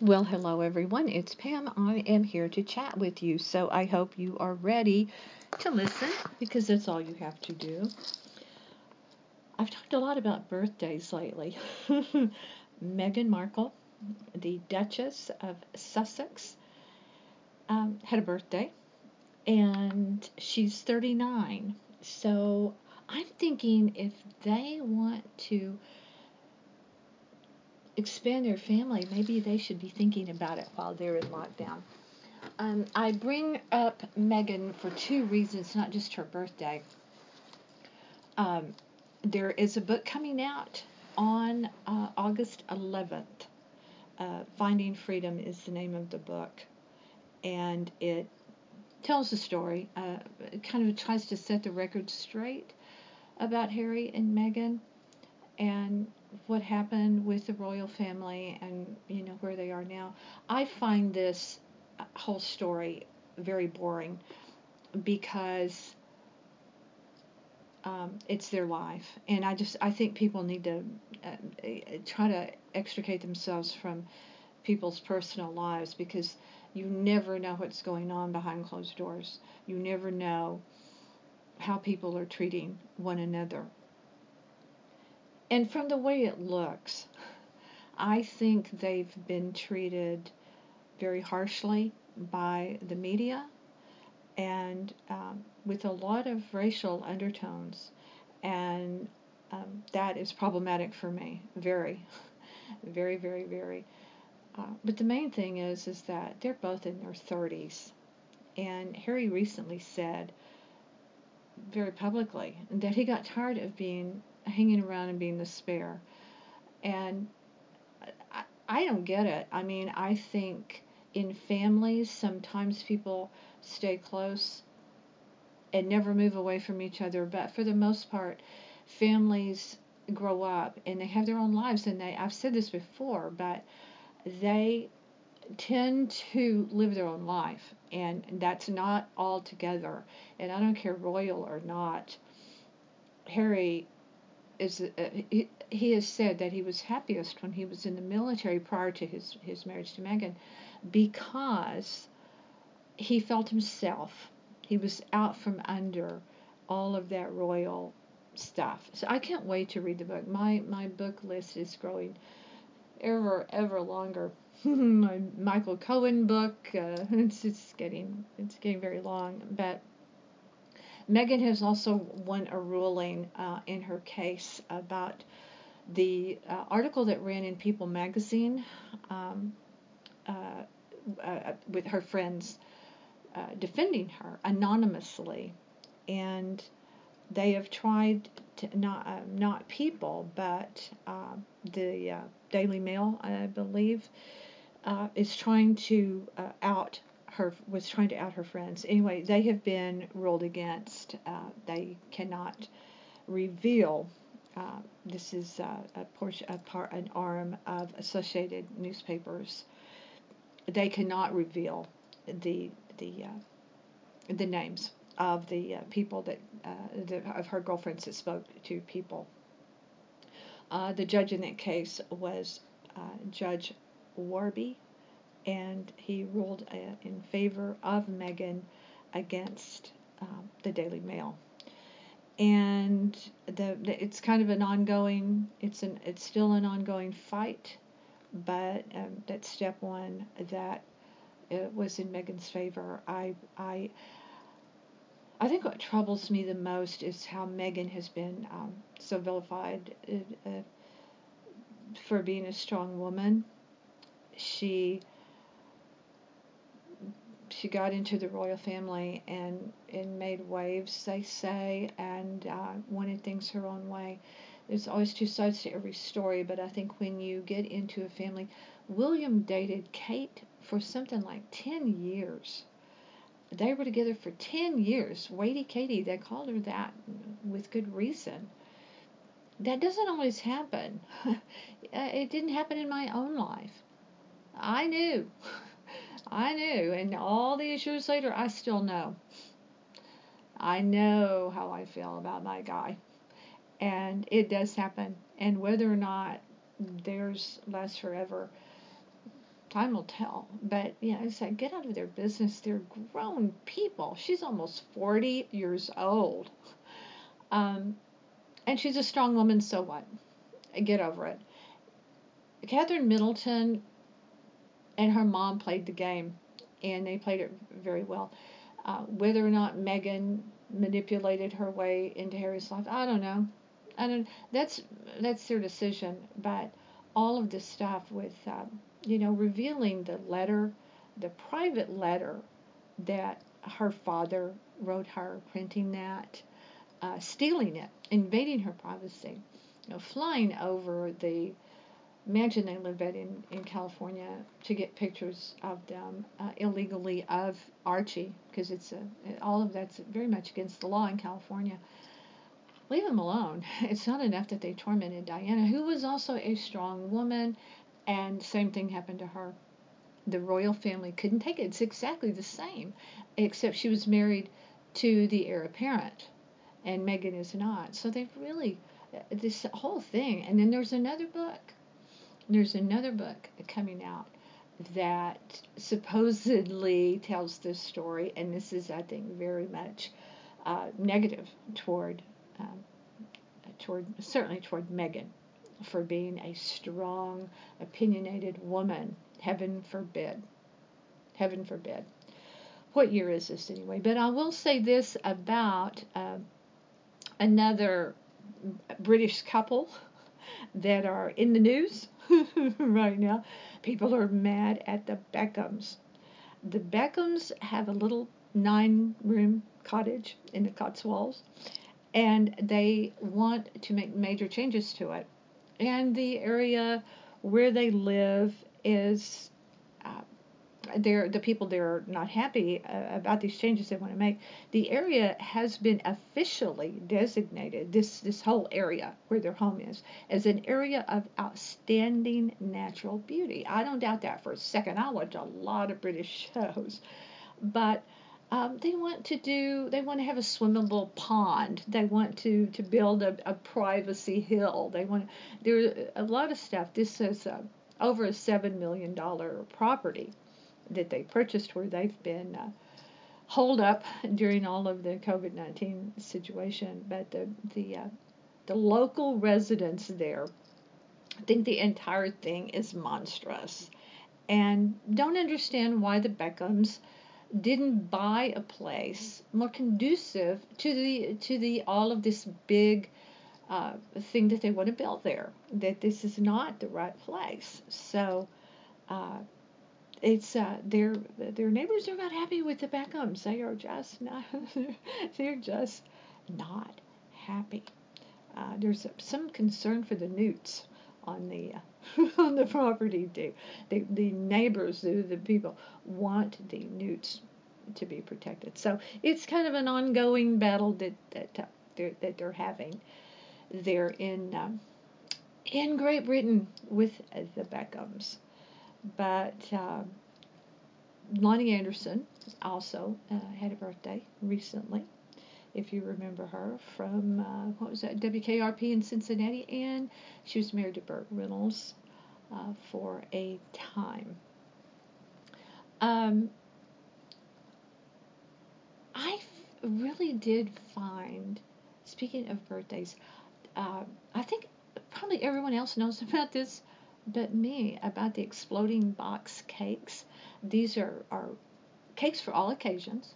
Well, hello everyone. It's Pam. I am here to chat with you. So I hope you are ready to listen because that's all you have to do. I've talked a lot about birthdays lately. Meghan Markle, the Duchess of Sussex, um, had a birthday and she's 39. So I'm thinking if they want to expand their family, maybe they should be thinking about it while they're in lockdown. Um, I bring up Meghan for two reasons, not just her birthday. Um, there is a book coming out on uh, August 11th. Uh, Finding Freedom is the name of the book, and it tells the story. Uh, it kind of tries to set the record straight about Harry and Meghan and what happened with the royal family and you know where they are now. I find this whole story very boring because um, it's their life, and I just I think people need to uh, try to extricate themselves from people's personal lives because you never know what's going on behind closed doors. You never know how people are treating one another and from the way it looks, I think they've been treated very harshly by the media and um, with a lot of racial undertones. And um, that is problematic for me, very, very, very, very. Uh, but the main thing is, is that they're both in their 30s, and Harry recently said, very publicly, that he got tired of being hanging around and being the spare. And I, I don't get it. I mean, I think in families, sometimes people stay close and never move away from each other, but for the most part, families grow up and they have their own lives and they I've said this before, but they tend to live their own life and that's not all together and I don't care royal or not Harry is uh, he, he has said that he was happiest when he was in the military prior to his his marriage to Meghan because he felt himself. He was out from under all of that royal stuff. So I can't wait to read the book. My my book list is growing ever ever longer. my Michael Cohen book, uh, it's it's getting it's getting very long, but Meghan has also won a ruling uh, in her case about the uh, article that ran in People magazine um, uh, uh with her friends uh, defending her anonymously. And they have tried to not uh, not people, but the Daily Mail, I believe, is trying to out her was trying to out her friends. Anyway, they have been ruled against. Uh, they cannot reveal. Uh, this is uh, a portion, a part, an arm of Associated Newspapers. They cannot reveal the the uh, the names of the uh, people that uh, the, of her girlfriends that spoke to people. the judge in that case was Judge Warby and he ruled uh, in favor of Meghan against um, the Daily Mail. And the, the, it's kind of an ongoing it's an it's still an ongoing fight, but um, that's step one that it was in Meghan's favor. I I I think what troubles me the most is how Meghan has been um, so vilified uh, uh, for being a strong woman. She she got into the royal family and, and made waves, they say, and uh, wanted things her own way. There's always two sides to every story, but I think when you get into a family, William dated Kate for something like 10 years. They were together for 10 years. Waity Katie, they called her that with good reason. That doesn't always happen. it didn't happen in my own life. I knew. I knew, and all these years later, I still know. I know how I feel about my guy. And it does happen. And whether or not theirs lasts forever, time will tell. But you know, it's like get out of their business. They're grown people. She's almost 40 years old. Um, and she's a strong woman, so what? Get over it. Catherine Middleton and her mom played the game, and they played it very well. Uh, whether or not Meghan manipulated her way into Harry's life, I don't know. I don't. That's that's their decision. But all of this stuff with, um, you know, revealing the letter, the private letter that her father wrote her, printing that, uh, stealing it, invading her privacy, you know, flying over the mansion they live in, in California to get pictures of them uh, illegally of Archie because it's a all of that's very much against the law in California. Leave them alone. It's not enough that they tormented Diana, who was also a strong woman, and same thing happened to her. The royal family couldn't take it. It's exactly the same, except she was married to the heir apparent, and Meghan is not. So they've really this whole thing. And then there's another book there's another book coming out that supposedly tells this story, and this is, I think, very much uh, negative toward, um, toward certainly toward Meghan for being a strong, opinionated woman. Heaven forbid. Heaven forbid. What year is this anyway? But I will say this about uh, another British couple that are in the news right now. People are mad at the Beckhams. The Beckhams have a little nine room cottage in the Cotswolds and they want to make major changes to it. And the area where they live is uh, they're the people there are not happy uh, about these changes they want to make. The area has been officially designated this this whole area where their home is as an area of outstanding natural beauty. I don't doubt that for a second. I watch a lot of British shows, but. Um, they want to do they want to have a swimmable pond they want to to build a, a privacy hill they want there a lot of stuff this is uh, over a seven million dollar property that they purchased where they've been uh, holed up during all of the COVID 19 situation. But the, the, uh, the local residents there think the entire thing is monstrous and don't understand why the Beckhams didn't buy a place more conducive to the to the all of this big uh, thing that they want to build there. That this is not the right place. So uh, it's uh, their their neighbors are not happy with the Beckhams. They are just not. they're just not happy. Uh, there's some concern for the newts on the uh, on the property too. The the neighbors, the, the people want the newts to be protected. So it's kind of an ongoing battle that that uh, they're, that they're having there in um, in Great Britain with the Beckhams. But uh, Loni Anderson also uh, had a birthday recently, if you remember her from uh, what was that WKRP in Cincinnati, and she was married to Burt Reynolds uh, for a time. Um, I really did find, speaking of birthdays, uh, I think probably everyone else knows about this but me about the exploding box cakes. These are, are cakes for all occasions,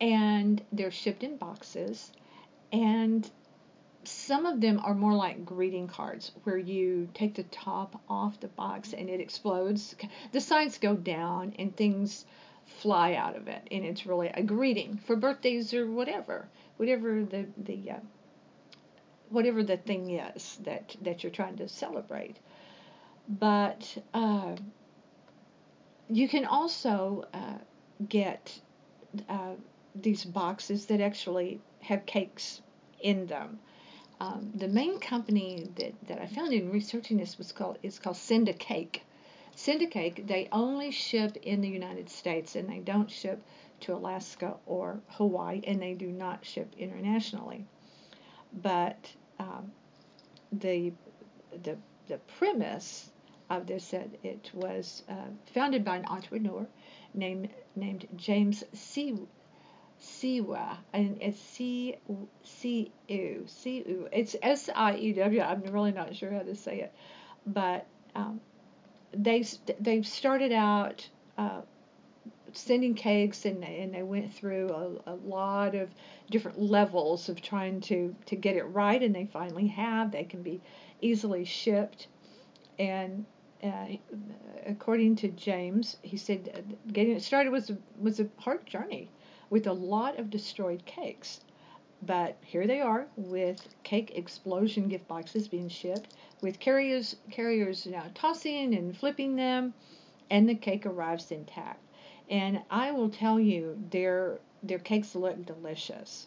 and they're shipped in boxes, and some of them are more like greeting cards where you take the top off the box and it explodes. The sides go down and things fly out of it, and it's really a greeting for birthdays or whatever, whatever the the uh, whatever the thing is that that you're trying to celebrate but uh, you can also uh, get uh, these boxes that actually have cakes in them. Um, the main company that, that I found in researching this was called is called Send a Cake. Send a Cake. They only ship in the United States and they don't ship to Alaska or Hawaii and they do not ship internationally. But um, the the the premise of this that it was uh, founded by an entrepreneur named named James C. Siwa, and it's C C U C U. It's S I E W. I'm really not sure how to say it, but um, they they started out uh, sending cakes and they, and they went through a, a lot of different levels of trying to to get it right and they finally have they can be easily shipped and uh, according to James he said getting it started was a, was a hard journey with a lot of destroyed cakes but here they are with cake explosion gift boxes being shipped with carriers carriers now tossing and flipping them and the cake arrives intact and I will tell you, their their cakes look delicious.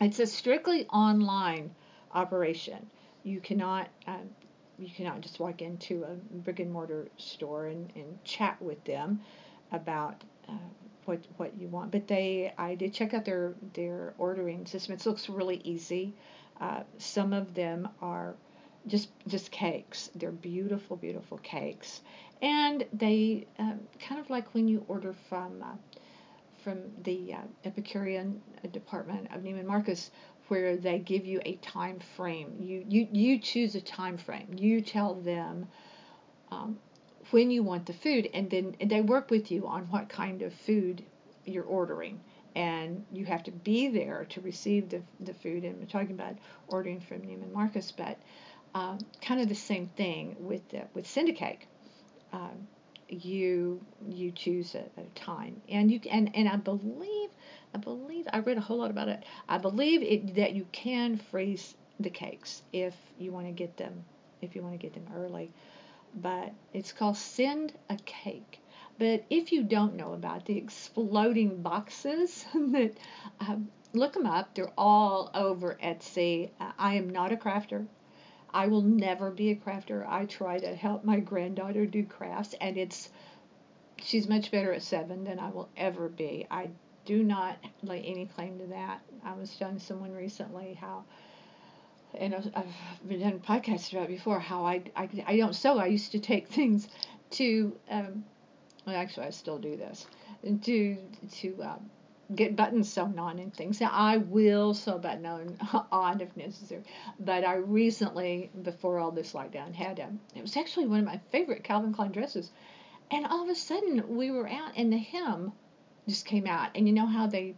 It's a strictly online operation. You cannot um, you cannot just walk into a brick and mortar store and, and chat with them about uh, what what you want. But they I did check out their their ordering system. It looks really easy. Uh, some of them are just just cakes. They're beautiful, beautiful cakes, and they um, kind of like when you order from uh, from the uh, Epicurean department of Neiman Marcus, where they give you a time frame. You you you choose a time frame. You tell them. Um, when you want the food, and then and they work with you on what kind of food you're ordering and you have to be there to receive the, the food. And we're talking about ordering from Neiman Marcus, but um, kind of the same thing with the, with Send a Cake. Um, you you choose a, a, time, and you and and I believe I believe I read a whole lot about it. I believe it that you can freeze the cakes if you want to get them if you want to get them early. But it's called Send a Cake. But if you don't know about the exploding boxes, that um, look them up. They're all over Etsy. I am not a crafter. I will never be a crafter. I try to help my granddaughter do crafts, and it's she's much better at seven than I will ever be. I do not lay any claim to that. I was telling someone recently how, and I've been doing podcasts about before how I, I, I don't sew. I used to take things to, um, well, actually, I still do this, to to um, get buttons sewn on and things. Now I will sew a button on, on if necessary. But I recently, before all this lockdown, had a, it was actually one of my favorite Calvin Klein dresses. And all of a sudden we were out and the hem just came out. And you know how they,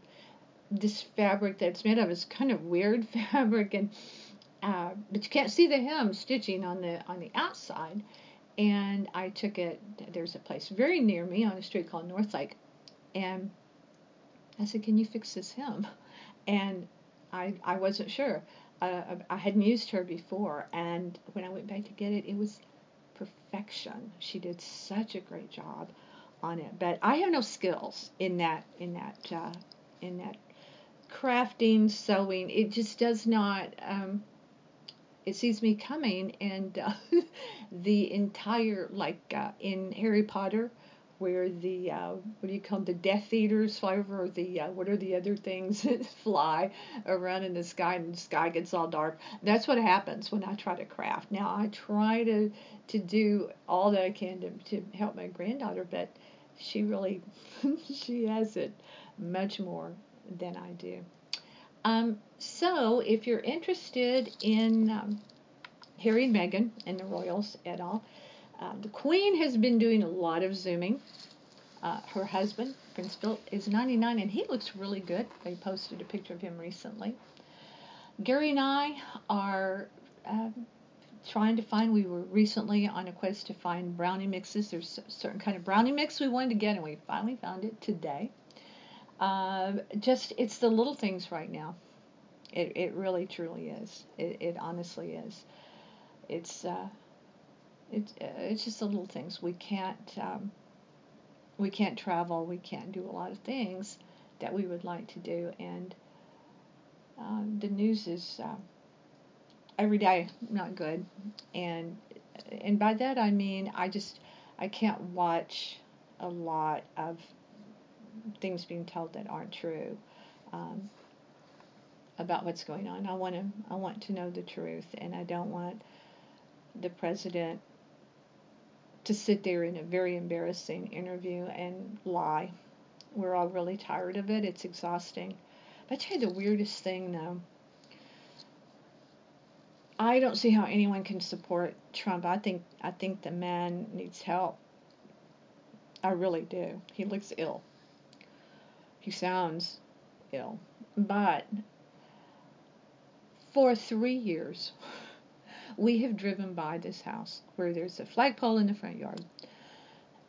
this fabric that's made of is kind of weird fabric and, uh, but you can't see the hem stitching on the on the outside. And I took it. There's a place very near me on a street called Northlake, and I said, "Can you fix this hem?" And I I wasn't sure. Uh, I hadn't used her before, and when I went back to get it, it was perfection. She did such a great job on it. But I have no skills in that in that uh, in that crafting, sewing. It just does not. Um, it sees me coming, and uh, the entire like uh, in Harry Potter where the uh, what do you call them, the Death Eaters fly over, or the uh, what are the other things fly around in the sky, and the sky gets all dark. That's what happens when I try to craft. Now I try to to do all that I can to to help my granddaughter, but she really she has it much more than I do. Um, so if you're interested in um, Harry and Meghan and the royals at all, uh, the Queen has been doing a lot of zooming. Uh, her husband, Prince Philip, is 99 and he looks really good. They posted a picture of him recently. Gary and I are uh, trying to find, we were recently on a quest to find brownie mixes. There's a certain kind of brownie mix we wanted to get and we finally found it today. Uh, just, it's the little things right now. It, it really truly is. It, it honestly is. It's, uh, it's uh, it's just the little things. We can't um, we can't travel. We can't do a lot of things that we would like to do, and um, the news is uh, every day not good. And and by that I mean I just I can't watch a lot of things being told that aren't true. Um, about what's going on. I want to I want to know the truth and I don't want the president to sit there in a very embarrassing interview and lie. We're all really tired of it. It's exhausting. But I tell you the weirdest thing though. I don't see how anyone can support Trump. I think I think the man needs help. I really do. He looks ill. He sounds ill. But for three years, we have driven by this house where there's a flagpole in the front yard.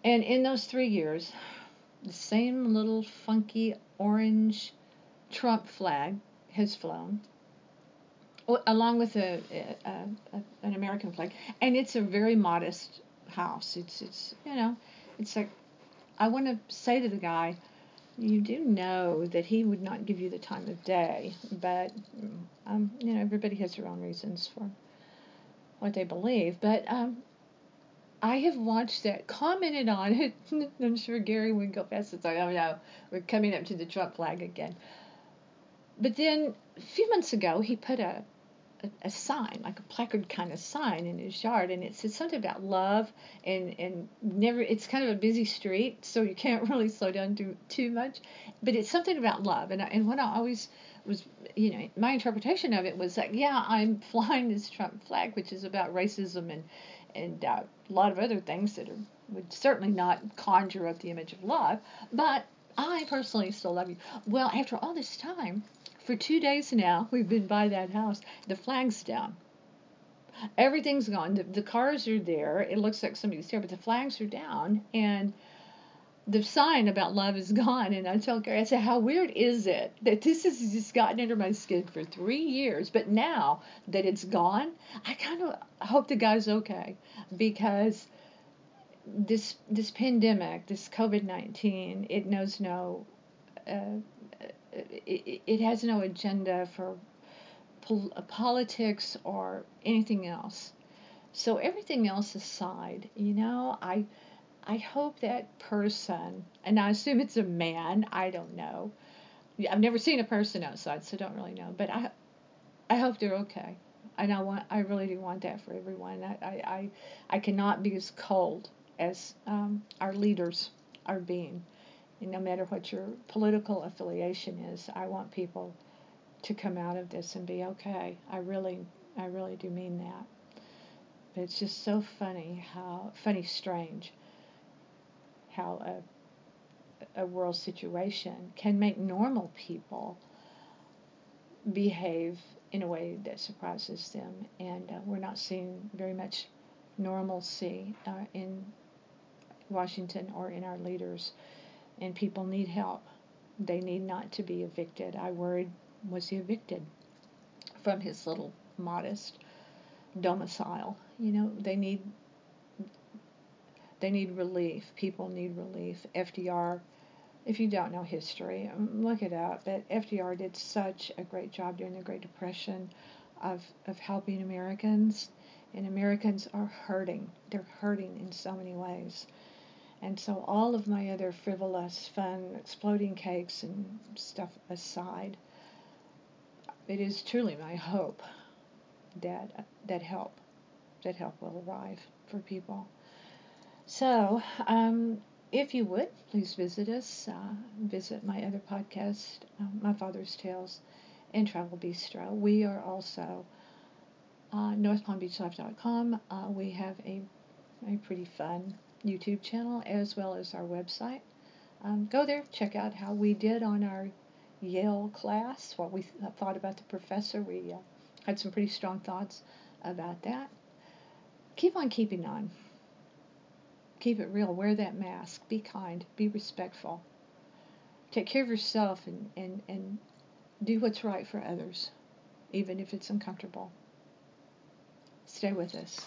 And in those three years, the same little funky orange Trump flag has flown, along with a, a, a, an American flag. And it's a very modest house. It's it's you know, it's like I want to say to the guy, you do know that he would not give you the time of day, but um, you know everybody has their own reasons for what they believe. But um, I have watched that, commented on it. I'm sure Gary would go past and say, "Oh no, we're coming up to the Trump flag again." But then a few months ago, he put a a, a, sign, like a placard kind of sign in his yard, and it said something about love and and never. It's kind of a busy street, so you can't really slow down too too much, but it's something about love. And I, and what I always was, you know, my interpretation of it was like, yeah, I'm flying this Trump flag, which is about racism and and uh, a lot of other things that are, would certainly not conjure up the image of love, but I personally still love you. Well, after all this time, for two days now, we've been by that house. The flag's down. Everything's gone. The, the cars are there. It looks like somebody's there, but the flags are down. And the sign about love is gone. And I tell Gary, I said, how weird is it that this has just gotten under my skin for three years, but now that it's gone, I kind of hope the guy's okay because this this pandemic, this COVID nineteen, it knows no uh, it, it has no agenda for pol- politics or anything else. So everything else aside, you know, I I hope that person, and I assume it's a man. I don't know. I've never seen a person outside, so don't really know. But I I hope they're okay. And I want I really do want that for everyone. I I I, I cannot be as cold as um, our leaders are being no matter what your political affiliation is, I want people to come out of this and be okay. I really, I really do mean that. But it's just so funny how, funny, strange, how a, a world situation can make normal people behave in a way that surprises them. And uh, we're not seeing very much normalcy uh, in Washington or in our leaders and people need help. They need not to be evicted. I worried, was he evicted from his little modest domicile? You know, they need they need relief. People need relief. FDR, if you don't know history, um, look it up. But FDR did such a great job during the Great Depression of of helping Americans, and Americans are hurting. They're hurting in so many ways. And so all of my other frivolous, fun, exploding cakes and stuff aside, it is truly my hope that that help, that help will arrive for people. So, um, if you would, please visit us. Uh, visit my other podcast, uh, My Father's Tales, and Travel Bistro. We are also uh, NorthPalmBeachLife.com. Uh, we have a a pretty fun YouTube channel as well as our website. Um, go there, check out how we did on our Yale class, what we th- thought about the professor. We uh, had some pretty strong thoughts about that. Keep on keeping on. Keep it real. Wear that mask. Be kind. Be respectful. Take care of yourself and, and, and do what's right for others, even if it's uncomfortable. Stay with us.